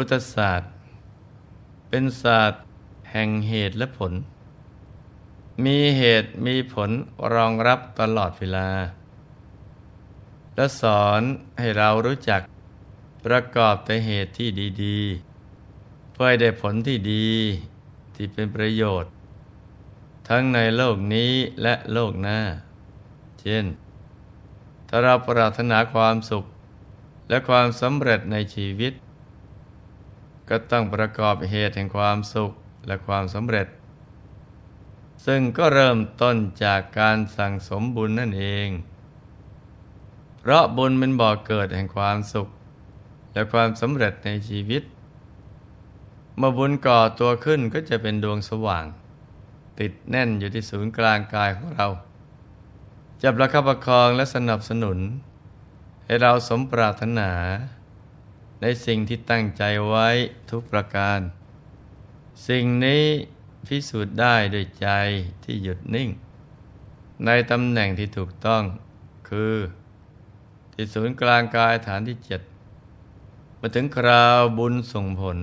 พุทธศาสตร์ เป็นศาสตร์แห่งเหตุและผล มีเหตุมีผลรองรับตลอดเวลา และสอนให้เรารู้จักประกอบแต่เหตุที่ดีๆ เพื่อใหได้ผลที่ดีที่เป็นประโยชน์ ทั้งในโลกนี้และโลกหน้า เช่น ถ้าเราปรารถนาความสุขและความสำเร็จในชีวิต ก็ต้องประกอบเหตุแห่งความสุขและความสำเร็จ ซึ่งก็เริ่มต้นจากการสั่งสมบุญนั่นเอง เพราะบุญเป็นบ่อกเกิดแห่งความสุข และความสำเร็จในชีวิต เมื่อบุญก่อตัวขึ้นก็จะเป็นดวงสว่าง ติดแน่นอยู่ที่ศูนย์กลางกายของเรา จะประคับประคองและสนับสนุน ให้เราสมปรารถนา ในสิ่งที่ตั้งใจไว้ทุกประการ สิ่งนี้พิสูจน์ได้ด้วยใจที่หยุดนิ่ง ในตำแหน่งที่ถูกต้องคือ ที่ศูนย์กลางกายฐานที่เจ็ดมาถึงคราวบุญส่งผล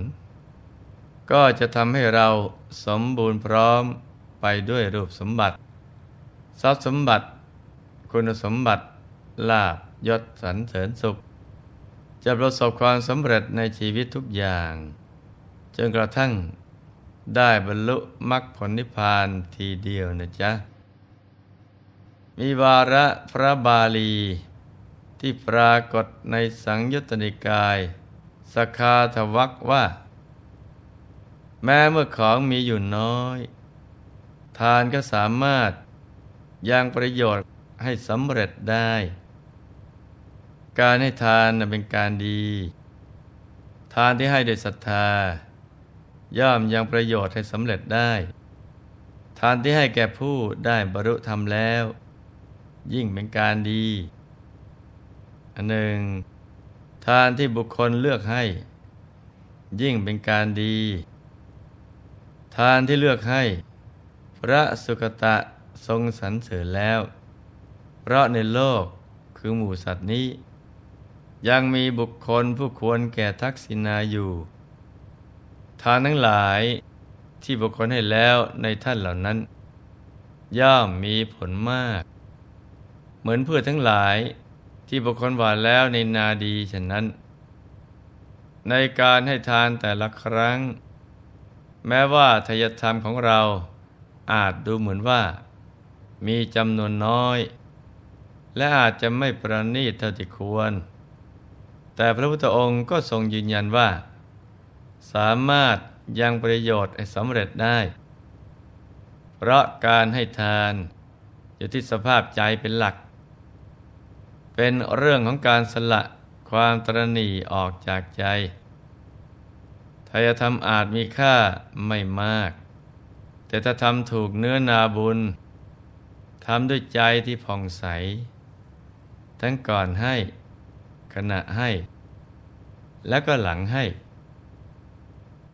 ก็จะทำให้เราสมบูรณ์พร้อมไปด้วยรูปสมบัติ ทรัพย์สมบัติ คุณสมบัติลาบยศสรรเสริญสุข จะประสบความสำเร็จในชีวิตทุกอย่าง จนกระทั่งได้บรรลุมรรคผลนิพพานทีเดียวนะจ๊ะ มีวาระพระบาลีที่ปรากฏในสังยุตติกายสคาทวักว่า แม้เมื่อของมีอยู่น้อย ทานก็สามารถยังประโยชน์ให้สำเร็จได้ การให้ทานเป็นการดี ทานที่ให้ด้วยศรัทธา ย่อมยังประโยชน์ให้สำเร็จได้ ทานที่ให้แก่ผู้ได้บรรลุธรรมแล้ว ยิ่งเป็นการดีอันหนึ่ง ทานที่บุคคลเลือกให้ ยิ่งเป็นการดี ทานที่เลือกให้ พระสุคตะทรงสรรเสริญแล้ว เพราะในโลกคือหมู่สัตว์นี้ ยังมีบุคคลผู้ควรแก่ทักษิณาอยู่ ทานทั้งหลายที่บุคคลให้แล้วในท่านเหล่านั้น ย่อมมีผลมาก เหมือนเพื่อทั้งหลายที่บุคคลหวานแล้วในนาดีฉะนั้น ในการให้ทานแต่ละครั้ง แม้ว่าทายธรรมของเราอาจดูเหมือนว่า มีจำนวนน้อย และอาจจะไม่ประณีตเท่าที่ควร แต่พระพุทธองค์ก็ทรงยืนยันว่า สามารถยังประโยชน์ให้สำเร็จได้ เพราะการให้ทานอยู่ที่สภาพใจเป็นหลัก เป็นเรื่องของการสละความตรณีออกจากใจทายธรรมอาจมีค่าไม่มาก แต่ถ้าทำถูกเนื้อนาบุญทำด้วยใจที่ผ่องใส ทั้งก่อนให้ ขณะให้ และก็หลังให้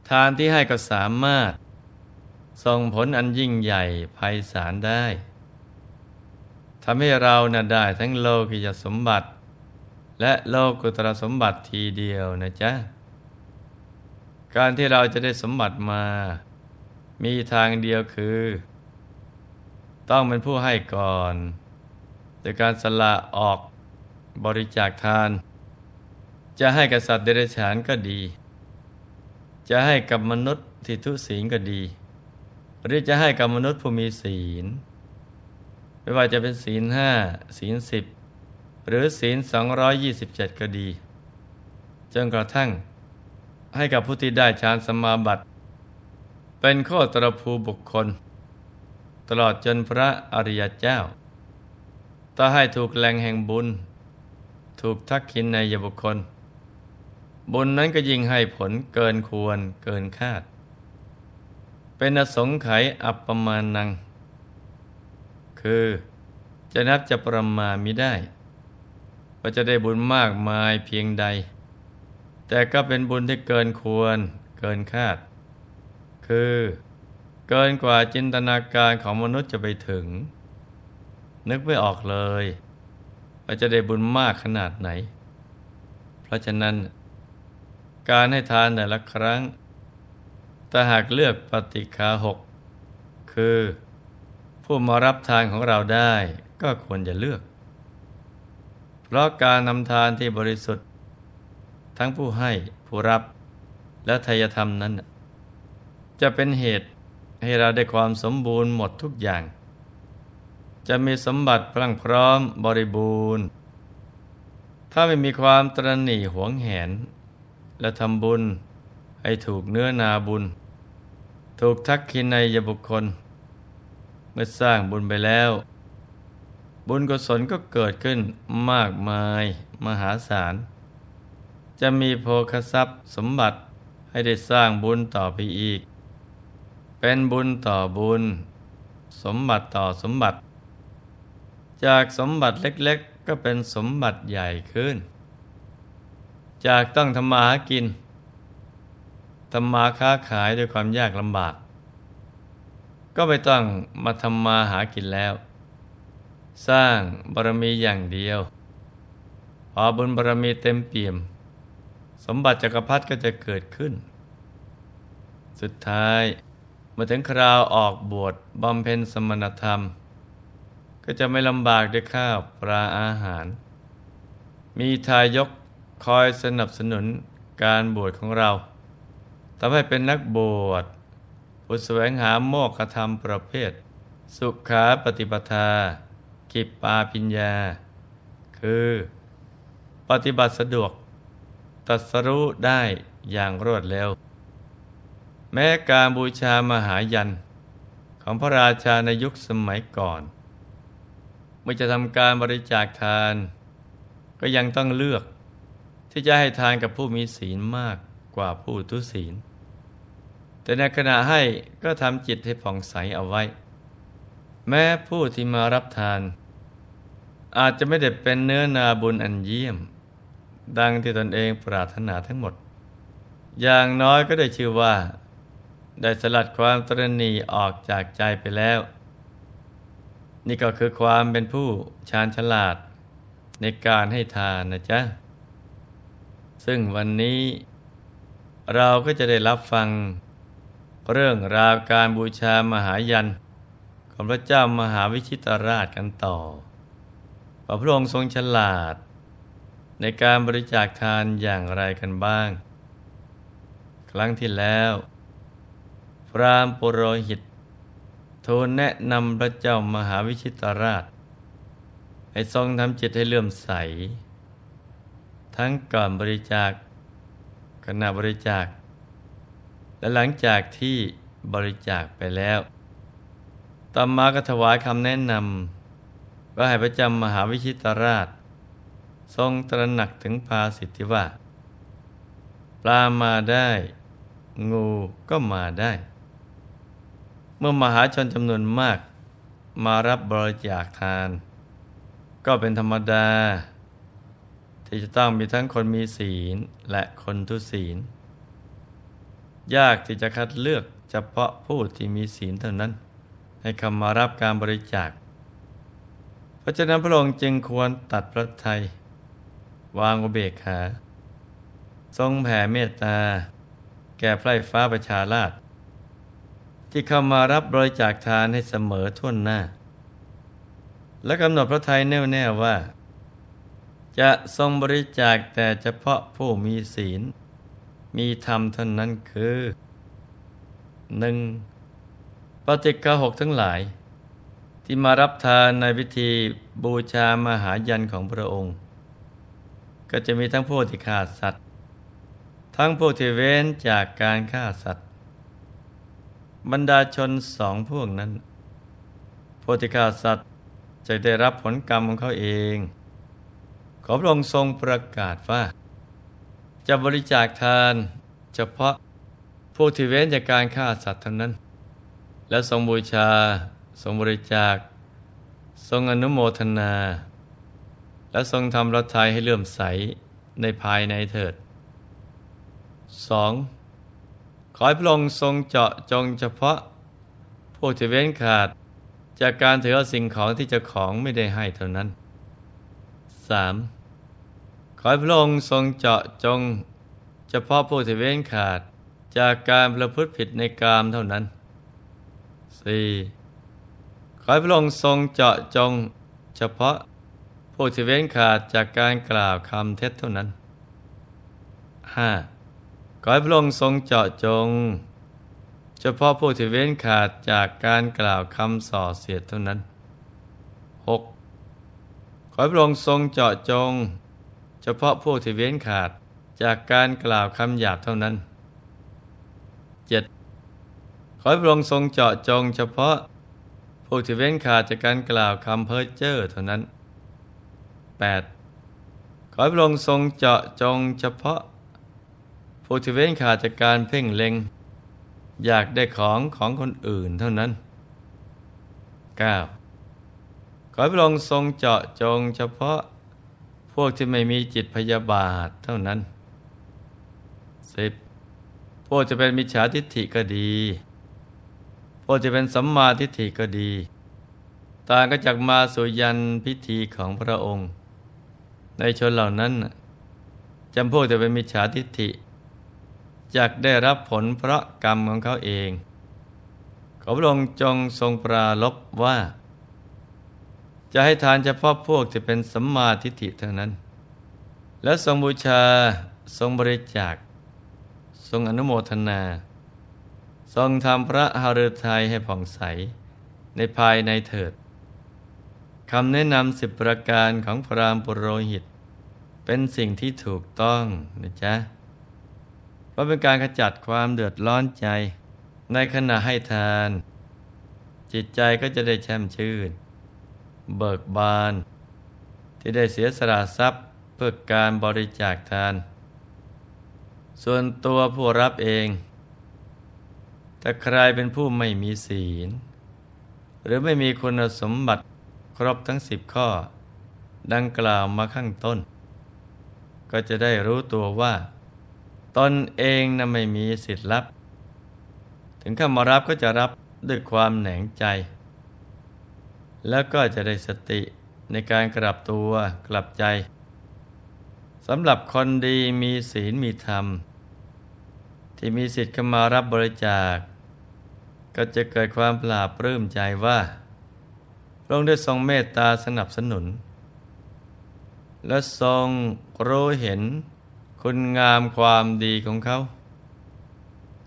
ทานที่ให้ก็สามารถ ส่งผลอันยิ่งใหญ่ภัยสารได้ทำให้เราน่ะได้ทั้งโลกิยสมบัติ และโลกุตรสมบัติทีเดียวนะจ๊ะ การที่เราจะได้สมบัติมา มีทางเดียวคือ ต้องเป็นผู้ให้ก่อนโดยการสละออกบริจาคทาน จะให้กับสัตว์เดรัจฉานก็ดี จะให้กับมนุษย์ที่ทุศีลก็ดี หรือจะให้กับมนุษย์ผู้มีศีล ไม่ว่าจะเป็นศีลห้าศีลสิบหรือศีลสองร้อยยี่สิบเจ็ดก็ดี จนกระทั่งให้กับผู้ที่ได้ฌานสมาบัติ เป็นข้อตรภูบุคคล ตลอดจนพระอริยเจ้าถ้าให้ถูกแหล่งแห่งบุญ ถูกทักขินในยบุคคล บุญนั้นก็ยิ่งให้ผลเกินควรเกินคาด เป็นอสงไขยอัปปมานัง คือจะนับจะประมาณมิได้ว่าจะได้บุญมากมายเพียงใด แต่ก็เป็นบุญที่เกินควรเกินคาด คือเกินกว่าจินตนาการของมนุษย์จะไปถึง นึกไม่ออกเลยว่าจะได้บุญมากขนาดไหน เพราะฉะนั้น การให้ทานแต่ละครั้งแต่หากเลือกปฏิคาหกคือ ผู้มารับทานของเราได้ก็ควรจะเลือก เพราะการนำทานที่บริสุทธิ์ ทั้งผู้ให้ผู้รับและทายธรรมนั้น จะเป็นเหตุให้เราได้ความสมบูรณ์หมดทุกอย่าง จะมีสมบัติพลังพร้อมบริบูรณ์ ถ้าไม่มีความตรณีหวงแหน และทำบุญ ให้ถูกเนื้อนาบุญ ถูกทักขินยบุคคล เมื่อสร้างบุญไปแล้ว บุญกุศลก็เกิดขึ้นมากมายมหาศาล จะมีโภคทรัพย์สมบัติให้ได้สร้างบุญต่อไปอีก เป็นบุญต่อบุญ สมบัติต่อสมบัติ จากสมบัติเล็กๆ ก็เป็นสมบัติใหญ่ขึ้น จากต้องทำมาหากินทำมาค้าขายด้วยความยากลำบาก ก็ไม่ต้องมาทำมาหากินแล้ว สร้างบารมีอย่างเดียว พอบุญบารมีเต็มเปี่ยม สมบัติจักรพรรดิก็จะเกิดขึ้น สุดท้ายมาถึงคราวออกบวชบำเพ็ญสมณธรรม ก็จะไม่ลำบากด้วยข้าวปลาอาหาร มีทายก คอยสนับสนุนการบวชของเราทำให้เป็นนักบวชผู้แสวงหาโมกขธรรมประเภท สุขาปฏิปทา กิปปาปิญญา คือ ปฏิบัติสะดวก ตัดสรู้ได้อย่างรวดเร็ว แม้การบูชามหายัน ของพระราชาในยุคสมัยก่อน เมื่อจะทำการบริจาคทาน ก็ยังต้องเลือก ที่จะให้ทานกับผู้มีศีลมากกว่าผู้ทุศีล แต่ในขณะให้ก็ทำจิตให้ผ่องใสเอาไว้ แม้ผู้ที่มารับทาน อาจจะไม่ได้เป็นเนื้อนาบุญอันเยี่ยม ดังที่ตนเองปรารถนาทั้งหมด อย่างน้อยก็ได้ชื่อว่า ได้สลัดความตรณีออกจากใจไปแล้ว นี่ก็คือความเป็นผู้ชาญฉลาดในการให้ทานนะจ๊ะ ซึ่งวันนี้เราก็จะได้รับฟัง เรื่องราวการบูชามหายัน ของพระเจ้ามหาวิชิตราชกันต่อพระองค์ทรงฉลาด ในการบริจาคทานอย่างไรกันบ้าง ครั้งที่แล้ว พรามปุโรหิตทูลแนะนำพระเจ้ามหาวิชิตราช ให้ทรงทำจิตให้เลื่อมใส ทั้งก่อนบริจาคขณะบริจาค และหลังจากที่บริจาคไปแล้วต่อมาก็ถวายคำแนะนำว่าให้พระจ้ามหาวิชิตราช ทรงตระหนักถึงภาสิทธิว่า ปลามาได้ งูก็มาได้ เมื่อมหาชนจำนวนมาก มารับบริจาคทาน ก็เป็นธรรมดา ที่จะต้องมีทั้งคนมีศีลและคนทุศีล ยากที่จะคัดเลือกเฉพาะผู้ที่มีศีลเท่านั้น ให้คำมารับการบริจาค เพราะฉะนั้นพระองค์จึงควรตัดพระทัยวางอุเบกขา ทรงแผ่เมตตา แก่ไพร่ฟ้าประชาราชที่เข้ามารับบริจาคทานให้เสมอท่วนหน้า และกำหนดพระทัยแน่วแน่ว่า จะทรงบริจาคแต่เฉพาะผู้มีศีล มีธรรมเท่านั้นคือหนึ่งปฏิกาหกทั้งหลาย ที่มารับทานในพิธีบูชามหายันของพระองค์ ก็จะมีทั้งผู้ที่ฆ่าสัตว์ ทั้งผู้ที่เว้นจากการฆ่าสัตว์ บรรดาชนสองพวกนั้นโพธิฆาสัตว์จะได้รับผลกรรมของเขาเอง ขอพระองค์ทรงประกาศว่า จะบริจาคทานเฉพาะผู้ที่เว้นจากการฆ่าสัตว์เท่านั้น และทรงบูชา ทรงบริจาค ทรงอนุโมทนา และทรงทำรัทัยให้เลื่อมใสในภายในเถิด 2. ขอให้พระองค์ทรงเจาะจงเฉพาะ ผู้ที่เว้นขาดจากการถือเอาสิ่งของที่เจ้าของไม่ได้ให้เท่านั้น 3. ขอให้พระองค์ทรงเจาะจง เฉพาะผู้ที่เว้นขาดจากการประพฤติผิดในกามเท่านั้น 4. ขอให้พระองค์ทรงเจาะจง เฉพาะผู้ที่เว้นขาดจากการกล่าวคำเท็จเท่านั้น 5. ขอให้พระองค์ทรงเจาะจง เฉพาะผู้ที่เว้นขาดจากการกล่าวคำส่อเสียดเท่านั้น 6. ขอพระองค์ทรงเจาะจง เฉพาะผู้ที่เว้นขาดจากการกล่าวคำหยาบเท่านั้น 7. ขอพระองค์ทรงเจาะจง เฉพาะผู้ที่เว้นขาดจากการกล่าวคำเพ้อเจ้อเท่านั้น 8. ขอพระองค์ทรงเจาะจง เฉพาะผู้ที่เว้นขาดจากการเพ่งเล็ง อยากได้ของของคนอื่นเท่านั้น 9. ขอพระองค์ทรงเจาะจงเฉพาะพวกที่ไม่มีจิตพยาบาทเท่านั้น 10. พวกจะเป็นมิจฉาทิฏฐิก็ดี พวกจะเป็นสัมมาทิฏฐิก็ดี ต่างก็จากมาสุยันพิธีของพระองค์ ในชนเหล่านั้นจำพวกจะเป็นมิจฉาทิฏฐิจากได้รับผลเพราะกรรมของเขาเอง ขอพระองค์จงทรงปราลบว่า จะให้ทานเฉพาะพวกที่เป็นสัมมาทิฏฐิเท่านั้น และทรงบูชาทรงบริจาค ทรงอนุโมทนา ทรงทำพระหฤทัยให้ผ่องใส ในภายในเถิดคำแนะนำสิบประการของพรามปุโรหิต เป็นสิ่งที่ถูกต้องนะจ๊ะเพราะเป็นการขจัดความเดือดร้อนใจ ในขณะให้ทาน จิตใจก็จะได้แช่มชื่น เบิกบาน ที่ได้เสียสละทรัพย์เพื่อการบริจาคทาน ส่วนตัวผู้รับเอง ถ้าใครเป็นผู้ไม่มีศีล หรือไม่มีคุณสมบัติครบทั้งสิบข้อ ดังกล่าวมาข้างต้น ก็จะได้รู้ตัวว่าตนเองนะไม่มีสิทธิ์รับ ถึงข้ามารับก็จะรับด้วยความแหนงใจ แล้วก็จะได้สติในการกลับตัวกลับใจสำหรับคนดีมีศีลมีธรรม ที่มีสิทธิ์เข้ามารับบริจาค ก็จะเกิดความปลาบปลื้มใจว่าพระองค์ได้ทรงเมตตาสนับสนุน และทรงรู้เห็นคุณงามความดีของเขา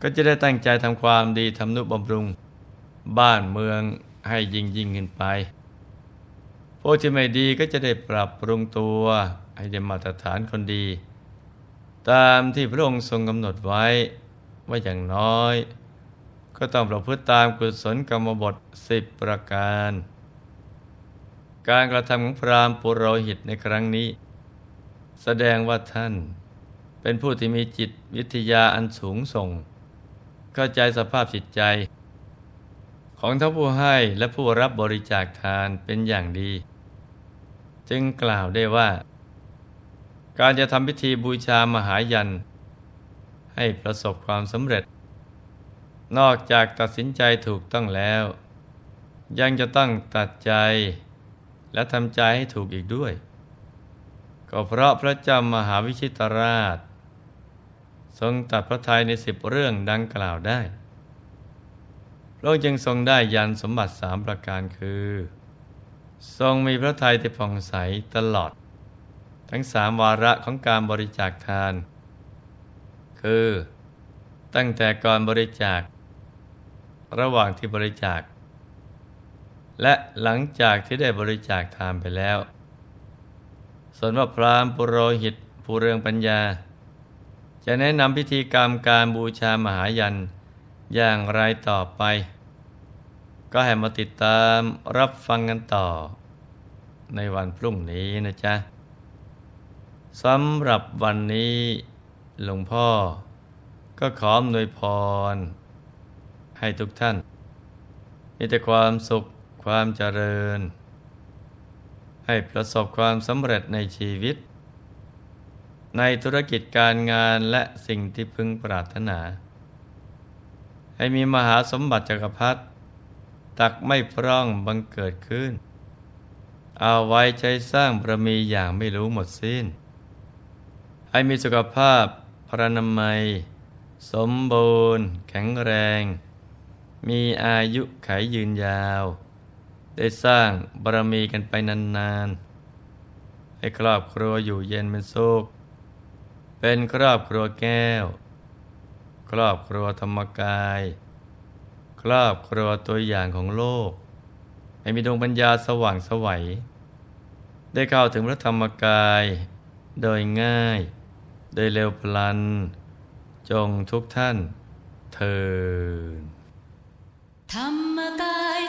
ก็จะได้ตั้งใจทำความดีทำนุบำรุง บ้านเมือง ให้ยิ่งยิ่งขึ้นไปพวกที่ไม่ดีก็จะได้ปรับปรุงตัวให้ได้มาตรฐานคนดี ตามที่พระองค์ทรงกำหนดไว้ว่าอย่างน้อย ก็ต้องประพฤติตามกุศลกรรมบทสิบประการ การกระทำของพราหมณ์ปุโรหิตในครั้งนี้ แสดงว่าท่าน เป็นผู้ที่มีจิตวิทยาอันสูงส่ง เข้าใจสภาพจิตใจ ของทั้งผู้ให้และผู้รับบริจาคทานเป็นอย่างดี จึงกล่าวได้ว่า การจะทำพิธีบูชามหายัน ให้ประสบความสำเร็จ นอกจากตัดสินใจถูกต้องแล้ว ยังจะต้องตัดใจและทำใจให้ถูกอีกด้วย ก็เพราะพระจ้ามหาวิชิตราช ทรงตัดพระทัยในสิบเรื่องดังกล่าวได้ พระองค์จึงทรงได้ยันสมบัติสามประการคือ ทรงมีพระทัยที่ผ่องใสตลอด ทั้งสามวาระของการบริจาคทาน คือ ตั้งแต่ก่อนบริจาค ระหว่างที่บริจาค และหลังจากที่ได้บริจาคทานไปแล้ว ส่วนว่าพรามปุโรหิตผู้เรืองปัญญาจะแนะนำพิธีกรรมการบูชามหายัน อย่างไรต่อไป ก็ให้มาติดตามรับฟังกันต่อ ในวันพรุ่งนี้นะจ๊ะสำหรับวันนี้หลวงพ่อ ก็ขออำนวยพร ให้ทุกท่าน มีแต่ความสุขความเจริญ ให้ประสบความสำเร็จในชีวิต ในธุรกิจการงานและสิ่งที่พึงปรารถนา ให้มีมหาสมบัติจักรพรรดิตักไม่พร่องบังเกิดขึ้น เอาไว้ใช้สร้างบารมีอย่างไม่รู้หมดสิ้น ให้มีสุขภาพพรณนามัย สมบูรณ์ แข็งแรง มีอายุขายยืนยาว ได้สร้างบารมีกันไปนานๆ ให้ครอบครัวอยู่เย็นเป็นสุขเป็นครอบครัวแก้ว รอบครัวธรรมกาย ครอบครัวตัวอย่างของโลก ให้มีดวงปัญญาสว่างสวัย ได้เข้าถึงพระธรรมกาย โดยง่าย โดยเร็วพลัน จงทุกท่านเทินธรรมกาย